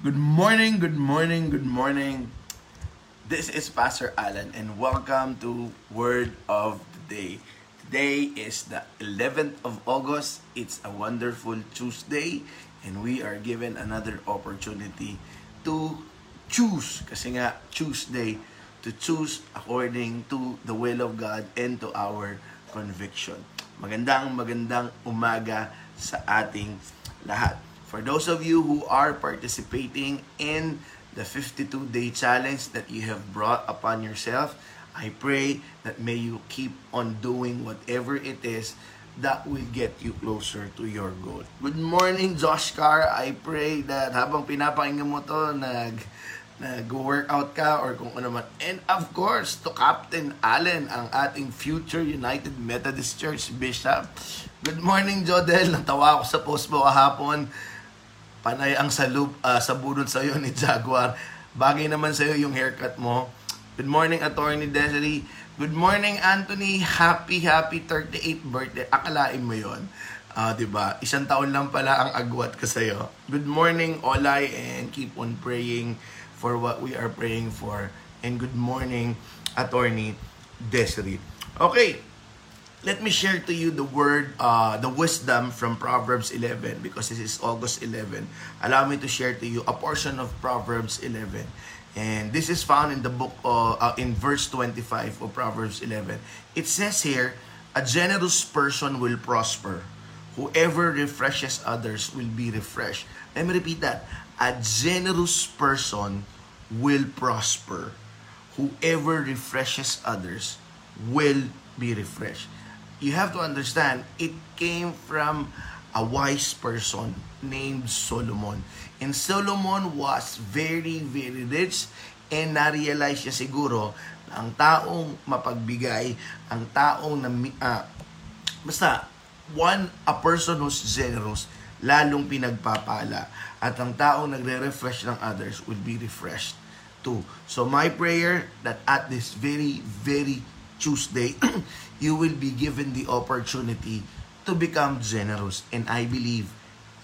Good morning, good morning, good morning. This is Pastor Alan and welcome to Word of the Day. Today is the 11th of August. It's a wonderful Tuesday and we are given another opportunity to choose kasi nga Tuesday to choose according to the will of God and to our conviction. Magandang magandang umaga sa ating lahat. For those of you who are participating in the 52-day challenge that you have brought upon yourself, I pray that may you keep on doing whatever it is that will get you closer to your goal. Good morning, Josh Carr. I pray that habang pinapakinggan mo to, nag nag-workout ka or kung ano man. And of course, to Captain Allen, ang ating future United Methodist Church Bishop. Good morning, Jodel. Natawa ako sa post mo kahapon panay ang salub, uh, sabunod sa iyo ni Jaguar. Bagay naman sa iyo yung haircut mo. Good morning, Attorney Desiree. Good morning, Anthony. Happy, happy 38th birthday. Akalain mo yon Uh, 'di ba? Isang taon lang pala ang agwat ko sa iyo. Good morning, Olay, and keep on praying for what we are praying for. And good morning, Attorney Desiree. Okay, let me share to you the word, uh, the wisdom from Proverbs 11 because this is August 11. Allow me to share to you a portion of Proverbs 11. And this is found in the book, uh, uh, in verse 25 of Proverbs 11. It says here, a generous person will prosper. Whoever refreshes others will be refreshed. Let me repeat that. A generous person will prosper. Whoever refreshes others will be refreshed you have to understand, it came from a wise person named Solomon. And Solomon was very, very rich and na-realize niya siguro na ang taong mapagbigay, ang taong na, uh, basta, one, a person who's generous, lalong pinagpapala. At ang taong nagre-refresh ng others will be refreshed too. So my prayer that at this very, very Tuesday, you will be given the opportunity to become generous. And I believe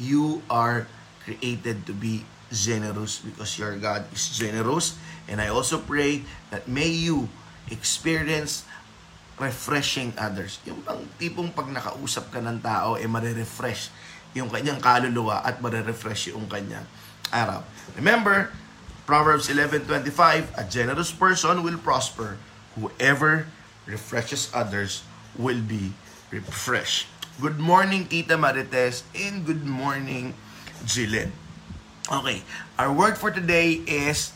you are created to be generous because your God is generous. And I also pray that may you experience refreshing others. Yung bang tipong pag nakausap ka ng tao, eh marirefresh yung kanyang kaluluwa at marirefresh yung kanyang araw. Remember, Proverbs 11.25, A generous person will prosper. Whoever refreshes others will be refreshed. Good morning, Tita Marites, and good morning, Jillian. Okay, our word for today is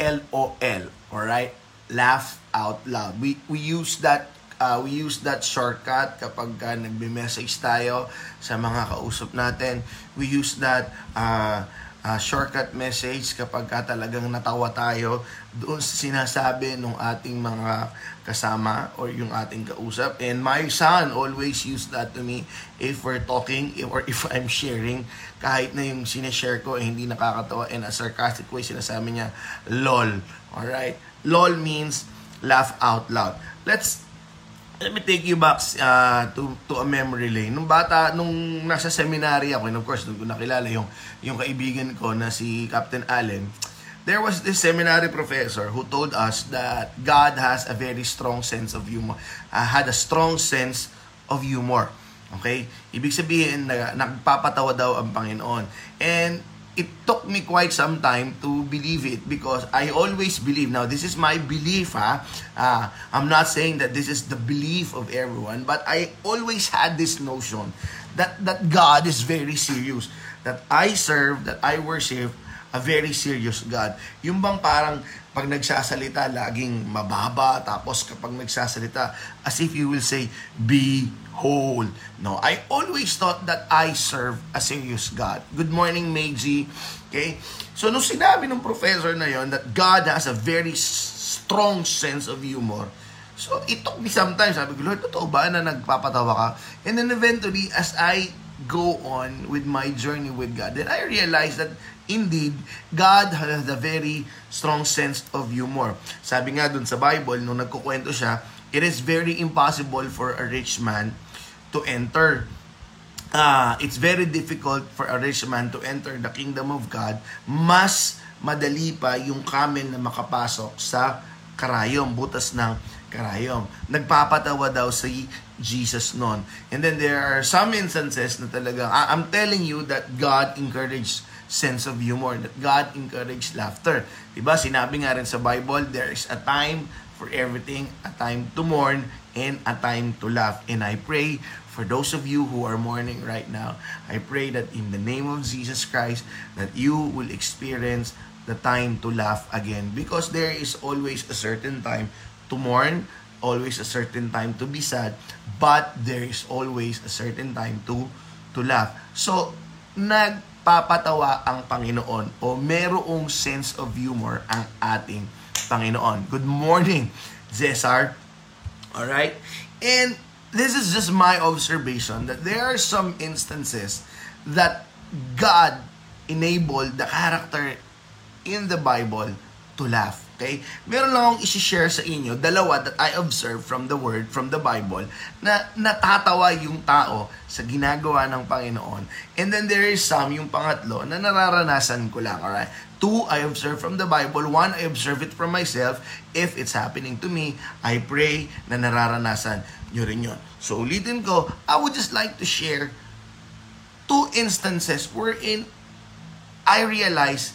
LOL, alright? Laugh out loud. We, we use that uh, we use that shortcut kapag uh, nagbe-message tayo sa mga kausap natin. We use that uh, uh, shortcut message kapag ka talagang natawa tayo doon sa sinasabi ng ating mga kasama or yung ating kausap. And my son always use that to me if we're talking or if I'm sharing. Kahit na yung sineshare ko eh, hindi nakakatawa in a sarcastic way, sinasabi niya, LOL. Alright? LOL means laugh out loud. Let's let me take you back uh, to to a memory lane. Nung bata, nung nasa seminary ako, and of course, nung nakilala yung, yung kaibigan ko na si Captain Allen, there was this seminary professor who told us that God has a very strong sense of humor, uh, had a strong sense of humor. Okay? Ibig sabihin na nagpapatawa daw ang Panginoon. And it took me quite some time to believe it because I always believe. Now, this is my belief. Ha? Uh, I'm not saying that this is the belief of everyone, but I always had this notion that, that God is very serious. That I serve, that I worship a very serious God. Yung bang parang pag nagsasalita, laging mababa, tapos kapag nagsasalita, as if you will say, be whole. No, I always thought that I serve a serious God. Good morning, Meiji. Okay? So, nung sinabi ng professor na yon that God has a very strong sense of humor, so it took me sometimes, sabi ko, Lord, totoo ba na nagpapatawa ka? And then eventually, as I go on with my journey with God, then I realized that indeed, God has a very strong sense of humor. Sabi nga dun sa Bible, nung nagkukwento siya, it is very impossible for a rich man to enter. Uh, it's very difficult for a rich man to enter the kingdom of God, mas madali pa yung camel na makapasok sa karayom, butas ng karayom. Nagpapatawa daw si Jesus noon. And then there are some instances na talagang, I'm telling you that God encouraged sense of humor, that God encouraged laughter. Diba? Sinabi nga rin sa Bible, there is a time for everything, a time to mourn, and a time to laugh. And I pray for those of you who are mourning right now, I pray that in the name of Jesus Christ, that you will experience the time to laugh again. Because there is always a certain time to mourn, always a certain time to be sad, but there is always a certain time to to laugh. So, nagpapatawa ang Panginoon o merong sense of humor ang ating Panginoon. Good morning, Cesar. All right? And this is just my observation that there are some instances that God enabled the character in the Bible to laugh. Okay? Meron lang akong isi-share sa inyo, dalawa that I observe from the Word, from the Bible, na natatawa yung tao sa ginagawa ng Panginoon. And then there is some, yung pangatlo, na nararanasan ko lang. Alright? Two, I observe from the Bible. One, I observe it from myself. If it's happening to me, I pray na nararanasan nyo rin yun. So ulitin ko, I would just like to share two instances wherein I realize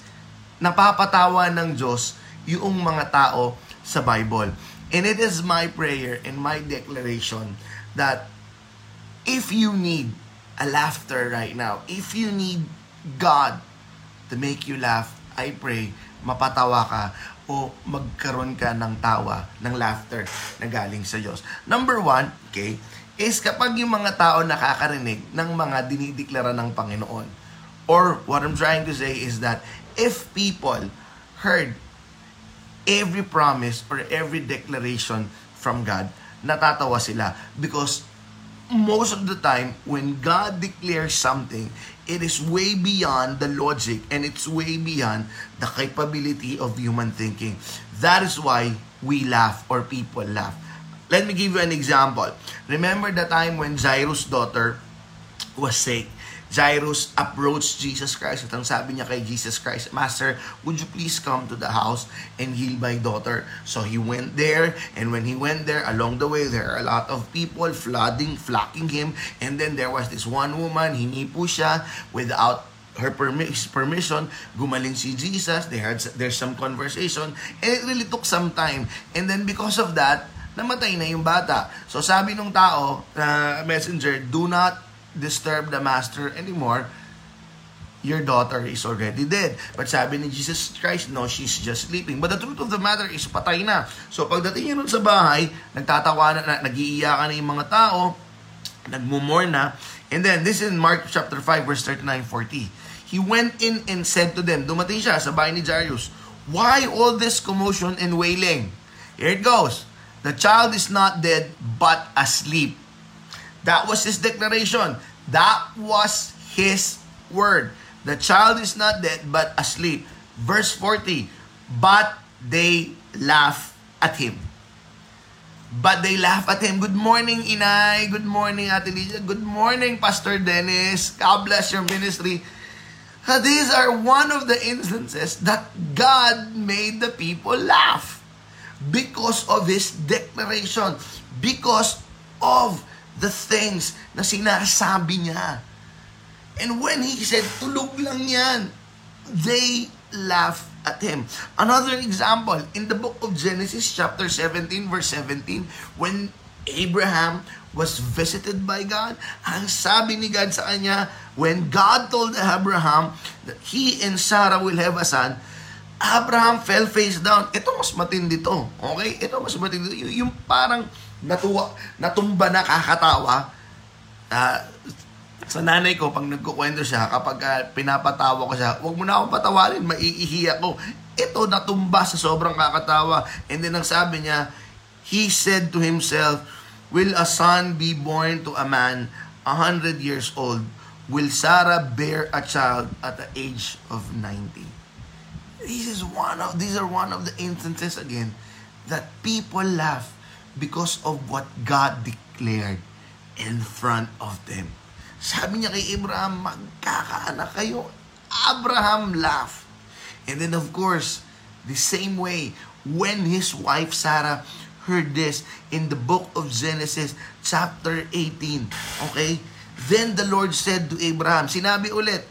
napapatawa ng Diyos yung mga tao sa Bible. And it is my prayer and my declaration that if you need a laughter right now, if you need God to make you laugh, I pray mapatawa ka o magkaroon ka ng tawa, ng laughter na galing sa Diyos. Number one, okay, is kapag yung mga tao nakakarinig ng mga dinideklara ng Panginoon. Or what I'm trying to say is that if people heard every promise or every declaration from God, natatawa sila. Because most of the time, when God declares something, it is way beyond the logic and it's way beyond the capability of human thinking. That is why we laugh or people laugh. Let me give you an example. Remember the time when Jairus' daughter was sick Jairus approached Jesus Christ at ang sabi niya kay Jesus Christ, Master, would you please come to the house and heal my daughter? So he went there, and when he went there, along the way, there are a lot of people flooding, flocking him, and then there was this one woman, hinipo siya without her permission, gumaling si Jesus, they had, there's some conversation, and it really took some time. And then because of that, namatay na yung bata. So sabi nung tao, uh, messenger, do not disturb the master anymore, your daughter is already dead. But sabi ni Jesus Christ, no, she's just sleeping. But the truth of the matter is, patay na. So pagdating niya nun sa bahay, nagtatawa na, nag-iiyakan na yung mga tao, nagmumor na. And then, this is in Mark chapter 5, verse 39-40. He went in and said to them, dumating siya sa bahay ni Jairus, Why all this commotion and wailing? Here it goes. The child is not dead, but asleep. That was his declaration. That was his word. The child is not dead but asleep. Verse 40, but they laugh at him. But they laugh at him. Good morning, Inay. Good morning, Ate Lydia. Good morning, Pastor Dennis. God bless your ministry. These are one of the instances that God made the people laugh because of his declaration, because of the things na sinasabi niya. And when he said, tulog lang yan, they laugh at him. Another example, in the book of Genesis chapter 17 verse 17, when Abraham was visited by God, ang sabi ni God sa kanya, when God told Abraham that he and Sarah will have a son, Abraham fell face down. Ito mas matindi to. Okay? Ito mas matindi. Yung, yung parang natuwa, natumba na kakatawa. Uh, sa nanay ko, pag nagkukwento siya, kapag uh, pinapatawa ko siya, huwag mo na akong patawarin, maiihi ako. Ito, natumba sa sobrang kakatawa. And then ang sabi niya, he said to himself, Will a son be born to a man a hundred years old? Will Sarah bear a child at the age of 90? This is one of these are one of the instances again that people laugh because of what God declared in front of them. Sabi niya kay Abraham, magkakaanak kayo. Abraham laughed. And then of course, the same way, when his wife Sarah heard this in the book of Genesis chapter 18, okay? Then the Lord said to Abraham, sinabi ulit,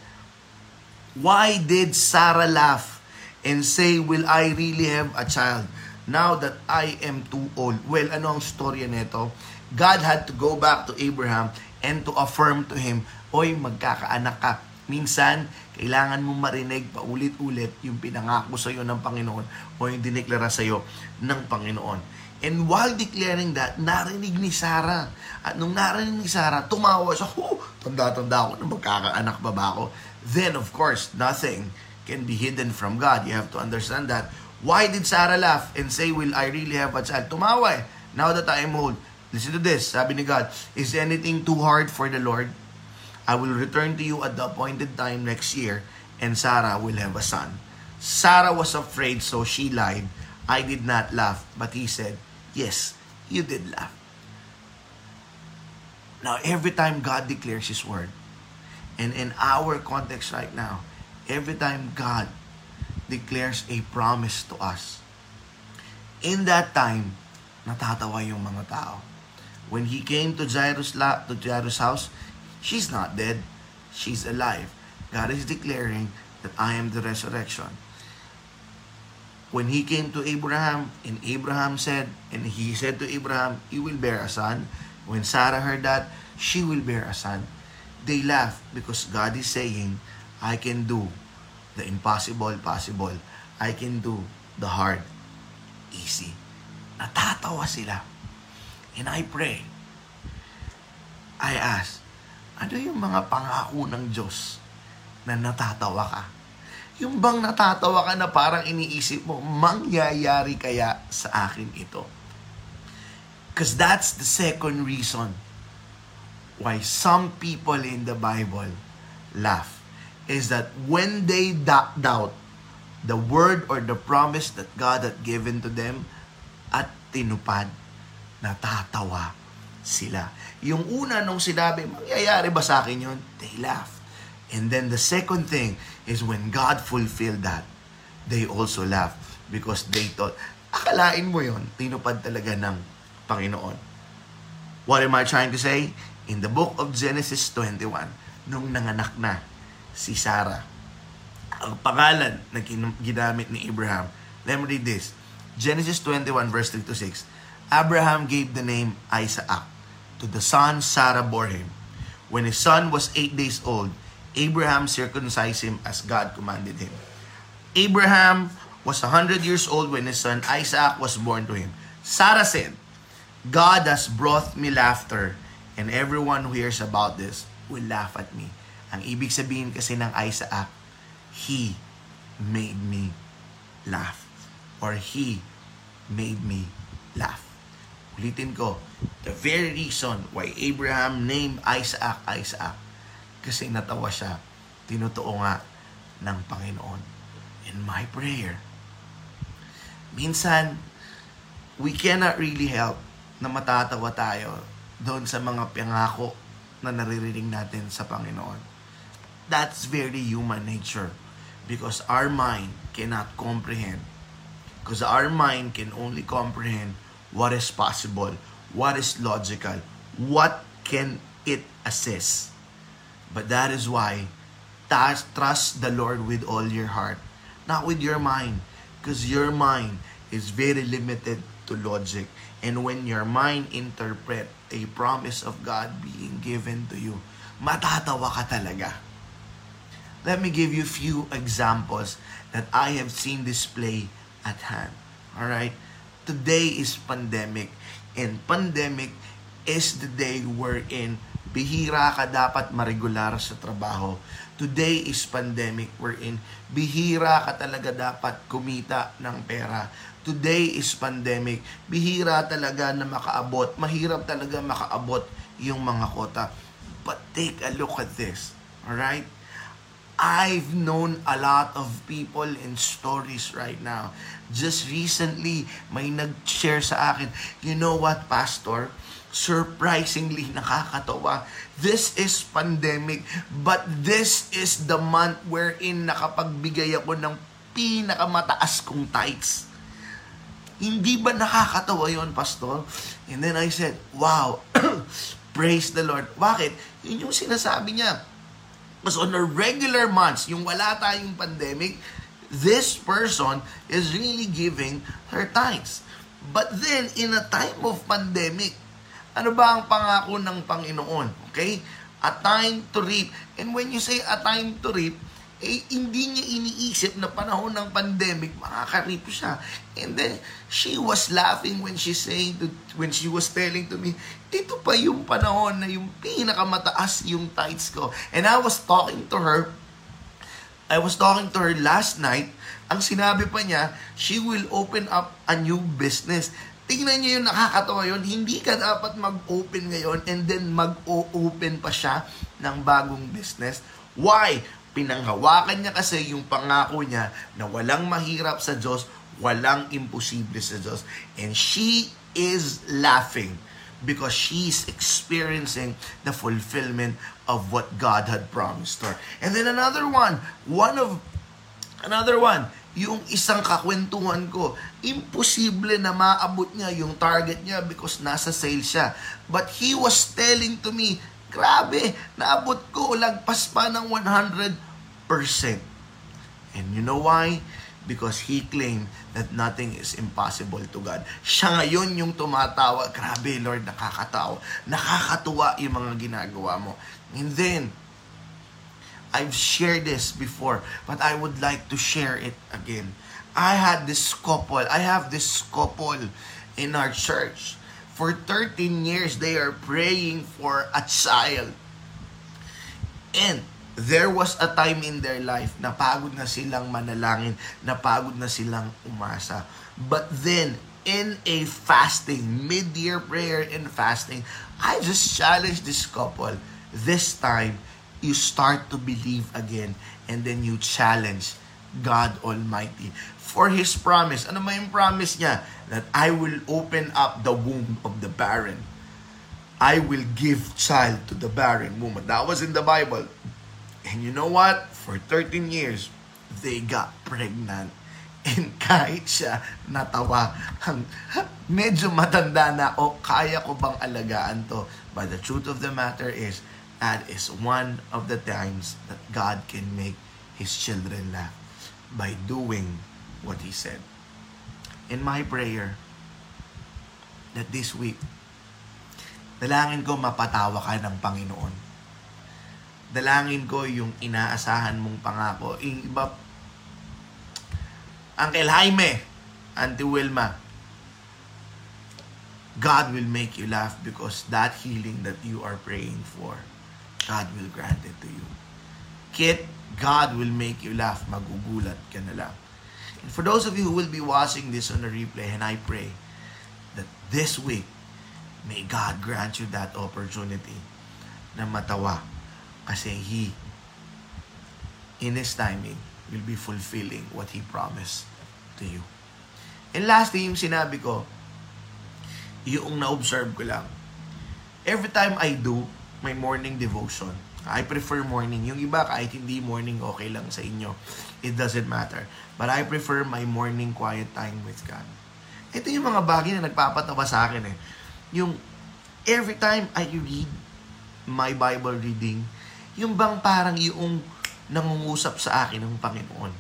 Why did Sarah laugh and say, Will I really have a child now that I am too old? Well, ano ang storya nito? God had to go back to Abraham and to affirm to him, Oy, magkakaanak ka. Minsan, kailangan mo marinig paulit-ulit yung pinangako sa iyo ng Panginoon o yung dineklara sa iyo ng Panginoon. And while declaring that, narinig ni Sarah. At nung narinig ni Sarah, tumawa siya, oh, tanda-tanda ako na magkakaanak ba ba ako? Then, of course, nothing can be hidden from God. You have to understand that. Why did Sarah laugh and say, will I really have a child? Tumawa eh. Now that I am old, Listen to this, sabi ni God, Is anything too hard for the Lord? I will return to you at the appointed time next year, and Sarah will have a son. Sarah was afraid, so she lied. I did not laugh, but he said, Yes, you did laugh. Now, every time God declares His word, and in our context right now, every time God declares a promise to us, in that time, natatawa yung mga tao. When he came to Jairus, to Jairus' house, she's not dead. She's alive. God is declaring that I am the resurrection. When he came to Abraham, and Abraham said, and he said to Abraham, You will bear a son. When Sarah heard that, she will bear a son. They laughed because God is saying, I can do the impossible possible. I can do the hard easy. Natatawa sila. And I pray, I ask, ano yung mga pangako ng Diyos na natatawa ka? Yung bang natatawa ka na parang iniisip mo, mangyayari kaya sa akin ito? Because that's the second reason why some people in the Bible laugh. Is that when they doubt the word or the promise that God had given to them at tinupad, natatawa sila. Yung una nung sinabi, mangyayari ba sa akin yun? They laugh. And then the second thing is when God fulfilled that, they also laugh because they thought, akalain mo yon tinupad talaga ng Panginoon. What am I trying to say? In the book of Genesis 21, nung nanganak na si Sarah, ang pangalan na ginamit ni Abraham, let me read this. Genesis 21 verse 3 to 6. Abraham gave the name Isaac to the son Sarah bore him. When his son was eight days old, Abraham circumcised him as God commanded him. Abraham was a hundred years old when his son Isaac was born to him. Sarah said, God has brought me laughter, and everyone who hears about this will laugh at me. Ang ibig sabihin kasi ng Isaac, He made me laugh. Or He made me laugh. Ulitin ko, the very reason why Abraham named Isaac Isaac, kasi natawa siya, tinutuo nga ng Panginoon. In my prayer, minsan, we cannot really help na matatawa tayo doon sa mga pangako na naririnig natin sa Panginoon. That's very human nature because our mind cannot comprehend. Because our mind can only comprehend what is possible, what is logical, what can it assess. But that is why trust the Lord with all your heart, not with your mind, because your mind is very limited to logic. And when your mind interpret a promise of God being given to you, matatawa ka talaga. Let me give you a few examples that I have seen display at hand. All right? today is pandemic. And pandemic is the day wherein bihira ka dapat maregular sa trabaho. Today is pandemic wherein bihira ka talaga dapat kumita ng pera. Today is pandemic. Bihira talaga na makaabot. Mahirap talaga makaabot yung mga kota. But take a look at this. Alright? I've known a lot of people in stories right now. Just recently, may nag-share sa akin, you know what, Pastor? surprisingly nakakatawa. This is pandemic, but this is the month wherein nakapagbigay ako ng pinakamataas kong tithes. Hindi ba nakakatawa yon Pastor? And then I said, wow, praise the Lord. Bakit? Yun yung sinasabi niya. Because on a regular months, yung wala tayong pandemic, this person is really giving her tithes. But then, in a time of pandemic, ano ba ang pangako ng Panginoon? Okay? A time to reap. And when you say a time to reap, eh, hindi niya iniisip na panahon ng pandemic, makakarip siya. And then, she was laughing when she saying to, when she was telling to me, ito pa yung panahon na yung pinakamataas yung tights ko. And I was talking to her, I was talking to her last night, ang sinabi pa niya, she will open up a new business. Tingnan niyo yung nakakatawa yun. Hindi ka dapat mag-open ngayon and then mag-o-open pa siya ng bagong business. Why? Pinanghawakan niya kasi yung pangako niya na walang mahirap sa Diyos, walang imposible sa Diyos. And she is laughing because she's experiencing the fulfillment of what God had promised her. And then another one, one of another one, yung isang kakwentuhan ko, imposible na maabot niya yung target niya because nasa sale siya. But he was telling to me, grabe, naabot ko, lagpas pa ng 100%. And you know why? Because he claimed that nothing is impossible to God. Siya ngayon yung tumatawa, grabe Lord, nakakatawa. Nakakatuwa yung mga ginagawa mo. And then, I've shared this before, but I would like to share it again. I had this couple, I have this couple in our church. For 13 years, they are praying for a child. And there was a time in their life na pagod na silang manalangin, na pagod na silang umasa. But then, in a fasting, mid-year prayer and fasting, I just challenged this couple. This time, you start to believe again and then you challenge God Almighty for His promise. Ano may promise niya? That I will open up the womb of the barren. I will give child to the barren woman. That was in the Bible. And you know what? For 13 years, they got pregnant. And kahit siya natawa, medyo matanda na, o oh, kaya ko bang alagaan to? But the truth of the matter is, That is one of the times that God can make His children laugh by doing what He said. In my prayer, that this week, dalangin ko mapatawa ka ng Panginoon. Dalangin ko yung inaasahan mong pangako. Yung iba, Uncle Jaime, Auntie Wilma, God will make you laugh because that healing that you are praying for God will grant it to you. Kit, God will make you laugh. Magugulat ka na lang. And for those of you who will be watching this on the replay, and I pray that this week, may God grant you that opportunity na matawa kasi He, in His timing, will be fulfilling what He promised to you. And lastly, yung sinabi ko, yung na-observe ko lang, every time I do, my morning devotion. I prefer morning. Yung iba, kahit hindi morning, okay lang sa inyo. It doesn't matter. But I prefer my morning quiet time with God. Ito yung mga bagay na nagpapatawa sa akin eh. Yung every time I read my Bible reading, yung bang parang yung nangungusap sa akin ng Panginoon.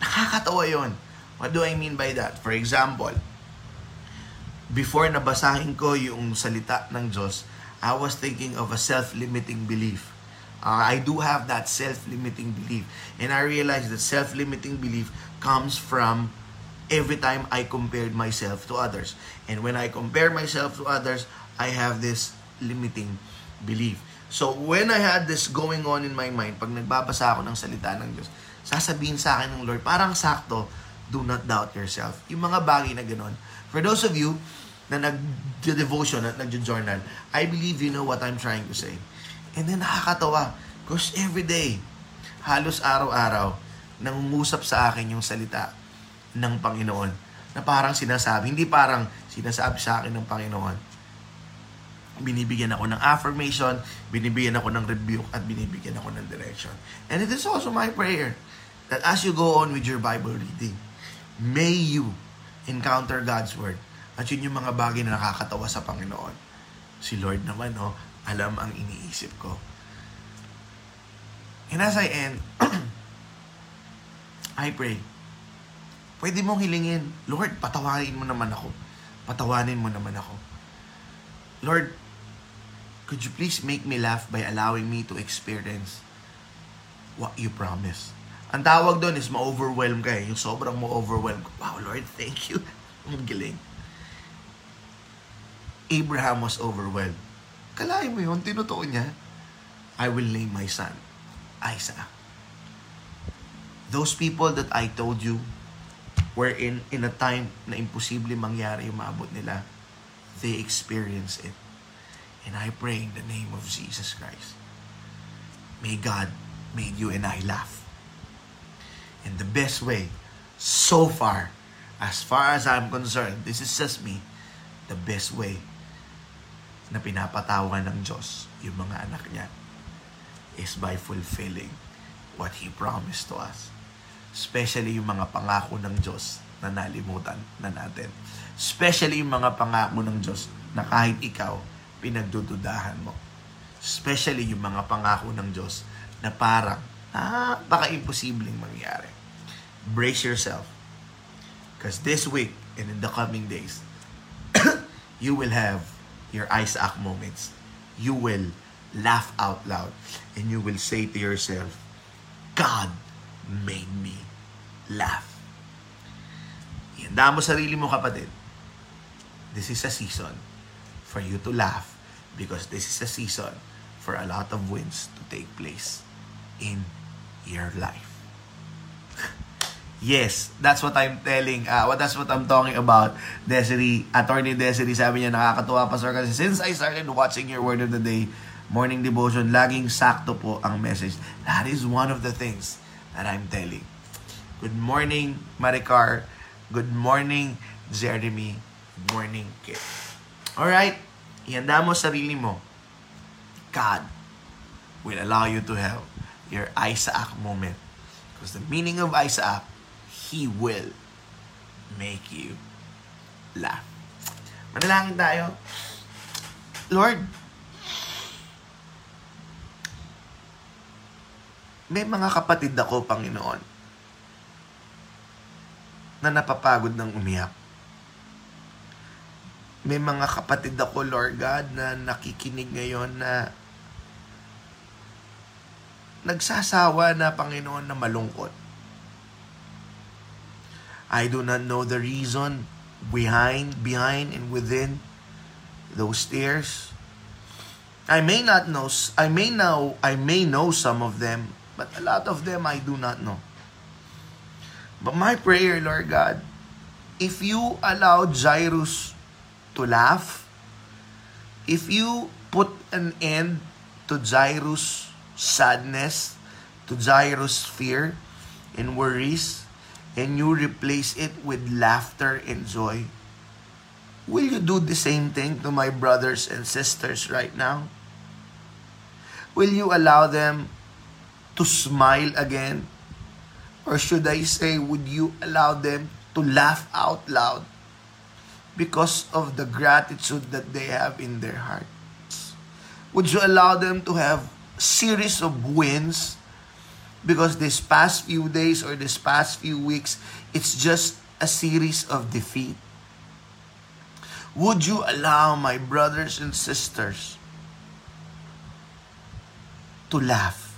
Nakakatawa yon. What do I mean by that? For example, before nabasahin ko yung salita ng Diyos, I was thinking of a self-limiting belief. Uh, I do have that self-limiting belief. And I realized that self-limiting belief comes from every time I compared myself to others. And when I compare myself to others, I have this limiting belief. So when I had this going on in my mind, pag nagbabasa ako ng salita ng Diyos, sasabihin sa akin ng Lord, parang sakto, do not doubt yourself. Yung mga bagay na ganoon. For those of you na nag-devotion at nag-journal, I believe you know what I'm trying to say. And then nakakatawa, because every day, halos araw-araw, nangungusap sa akin yung salita ng Panginoon na parang sinasabi, hindi parang sinasabi sa akin ng Panginoon, binibigyan ako ng affirmation, binibigyan ako ng rebuke, at binibigyan ako ng direction. And it is also my prayer that as you go on with your Bible reading, may you encounter God's Word. At yun yung mga bagay na nakakatawa sa Panginoon. Si Lord naman, oh, alam ang iniisip ko. And as I end, I pray, pwede mong hilingin, Lord, patawarin mo naman ako. Patawanin mo naman ako. Lord, could you please make me laugh by allowing me to experience what you promised? Ang tawag doon is ma-overwhelm ka eh. Yung sobrang ma-overwhelm. Wow, Lord, thank you. Ang galing. Abraham was overwhelmed. Kalahin mo yun, tinutuon niya, I will name my son, Isaac. Those people that I told you were in, in a time na imposible mangyari yung maabot nila, they experience it. And I pray in the name of Jesus Christ. May God made you and I laugh. And the best way, so far, as far as I'm concerned, this is just me, the best way na pinapatawan ng Diyos yung mga anak niya is by fulfilling what He promised to us. Especially yung mga pangako ng Diyos na nalimutan na natin. Especially yung mga pangako ng Diyos na kahit ikaw, pinagdududahan mo. Especially yung mga pangako ng Diyos na parang napaka-imposibleng mangyari. Brace yourself. Because this week and in the coming days, you will have your Isaac moments. You will laugh out loud and you will say to yourself, God made me laugh. Ihanda mo sarili mo kapatid. This is a season for you to laugh because this is a season for a lot of wins to take place in your life. Yes, that's what I'm telling. Uh, what that's what I'm talking about. Desiree, Attorney Desiree, sabi niya nakakatuwa pa sir kasi since I started watching your word of the day, morning devotion, laging sakto po ang message. That is one of the things that I'm telling. Good morning, Maricar. Good morning, Jeremy. Good morning, Kit. Alright, ihanda mo sarili mo. God will allow you to have your Isaac moment. Because the meaning of Isaac He will make you laugh. Manalangin tayo. Lord, may mga kapatid ako, Panginoon, na napapagod ng umiyak. May mga kapatid ako, Lord God, na nakikinig ngayon na nagsasawa na, Panginoon, na malungkot. I do not know the reason behind, behind and within those tears. I may not know, I may know, I may know some of them, but a lot of them I do not know. But my prayer, Lord God, if you allow Jairus to laugh, if you put an end to Jairus' sadness, to Jairus' fear and worries, and you replace it with laughter and joy, will you do the same thing to my brothers and sisters right now? Will you allow them to smile again? Or should I say, would you allow them to laugh out loud because of the gratitude that they have in their hearts? Would you allow them to have series of wins because this past few days or this past few weeks, it's just a series of defeat. Would you allow my brothers and sisters to laugh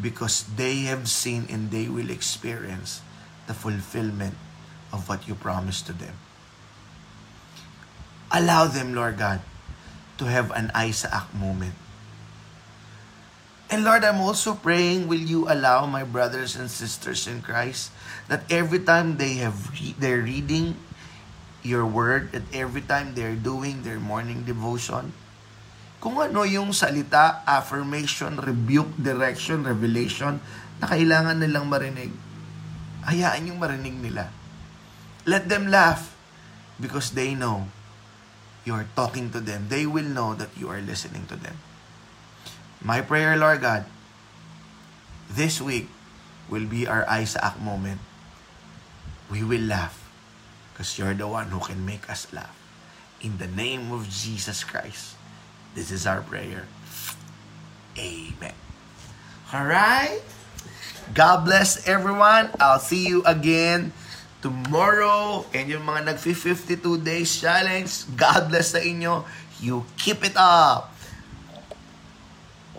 because they have seen and they will experience the fulfillment of what you promised to them? Allow them, Lord God, to have an Isaac moment And Lord, I'm also praying, will you allow my brothers and sisters in Christ that every time they have re- they're reading your word, that every time they're doing their morning devotion, kung ano yung salita, affirmation, rebuke, direction, revelation na kailangan nilang marinig, hayaan yung marinig nila. Let them laugh because they know you are talking to them, they will know that you are listening to them. My prayer, Lord God, this week will be our Isaac moment. We will laugh because you're the one who can make us laugh. In the name of Jesus Christ, this is our prayer. Amen. All right. God bless everyone. I'll see you again tomorrow. And yung mga nag-52 days challenge, God bless sa inyo. You keep it up.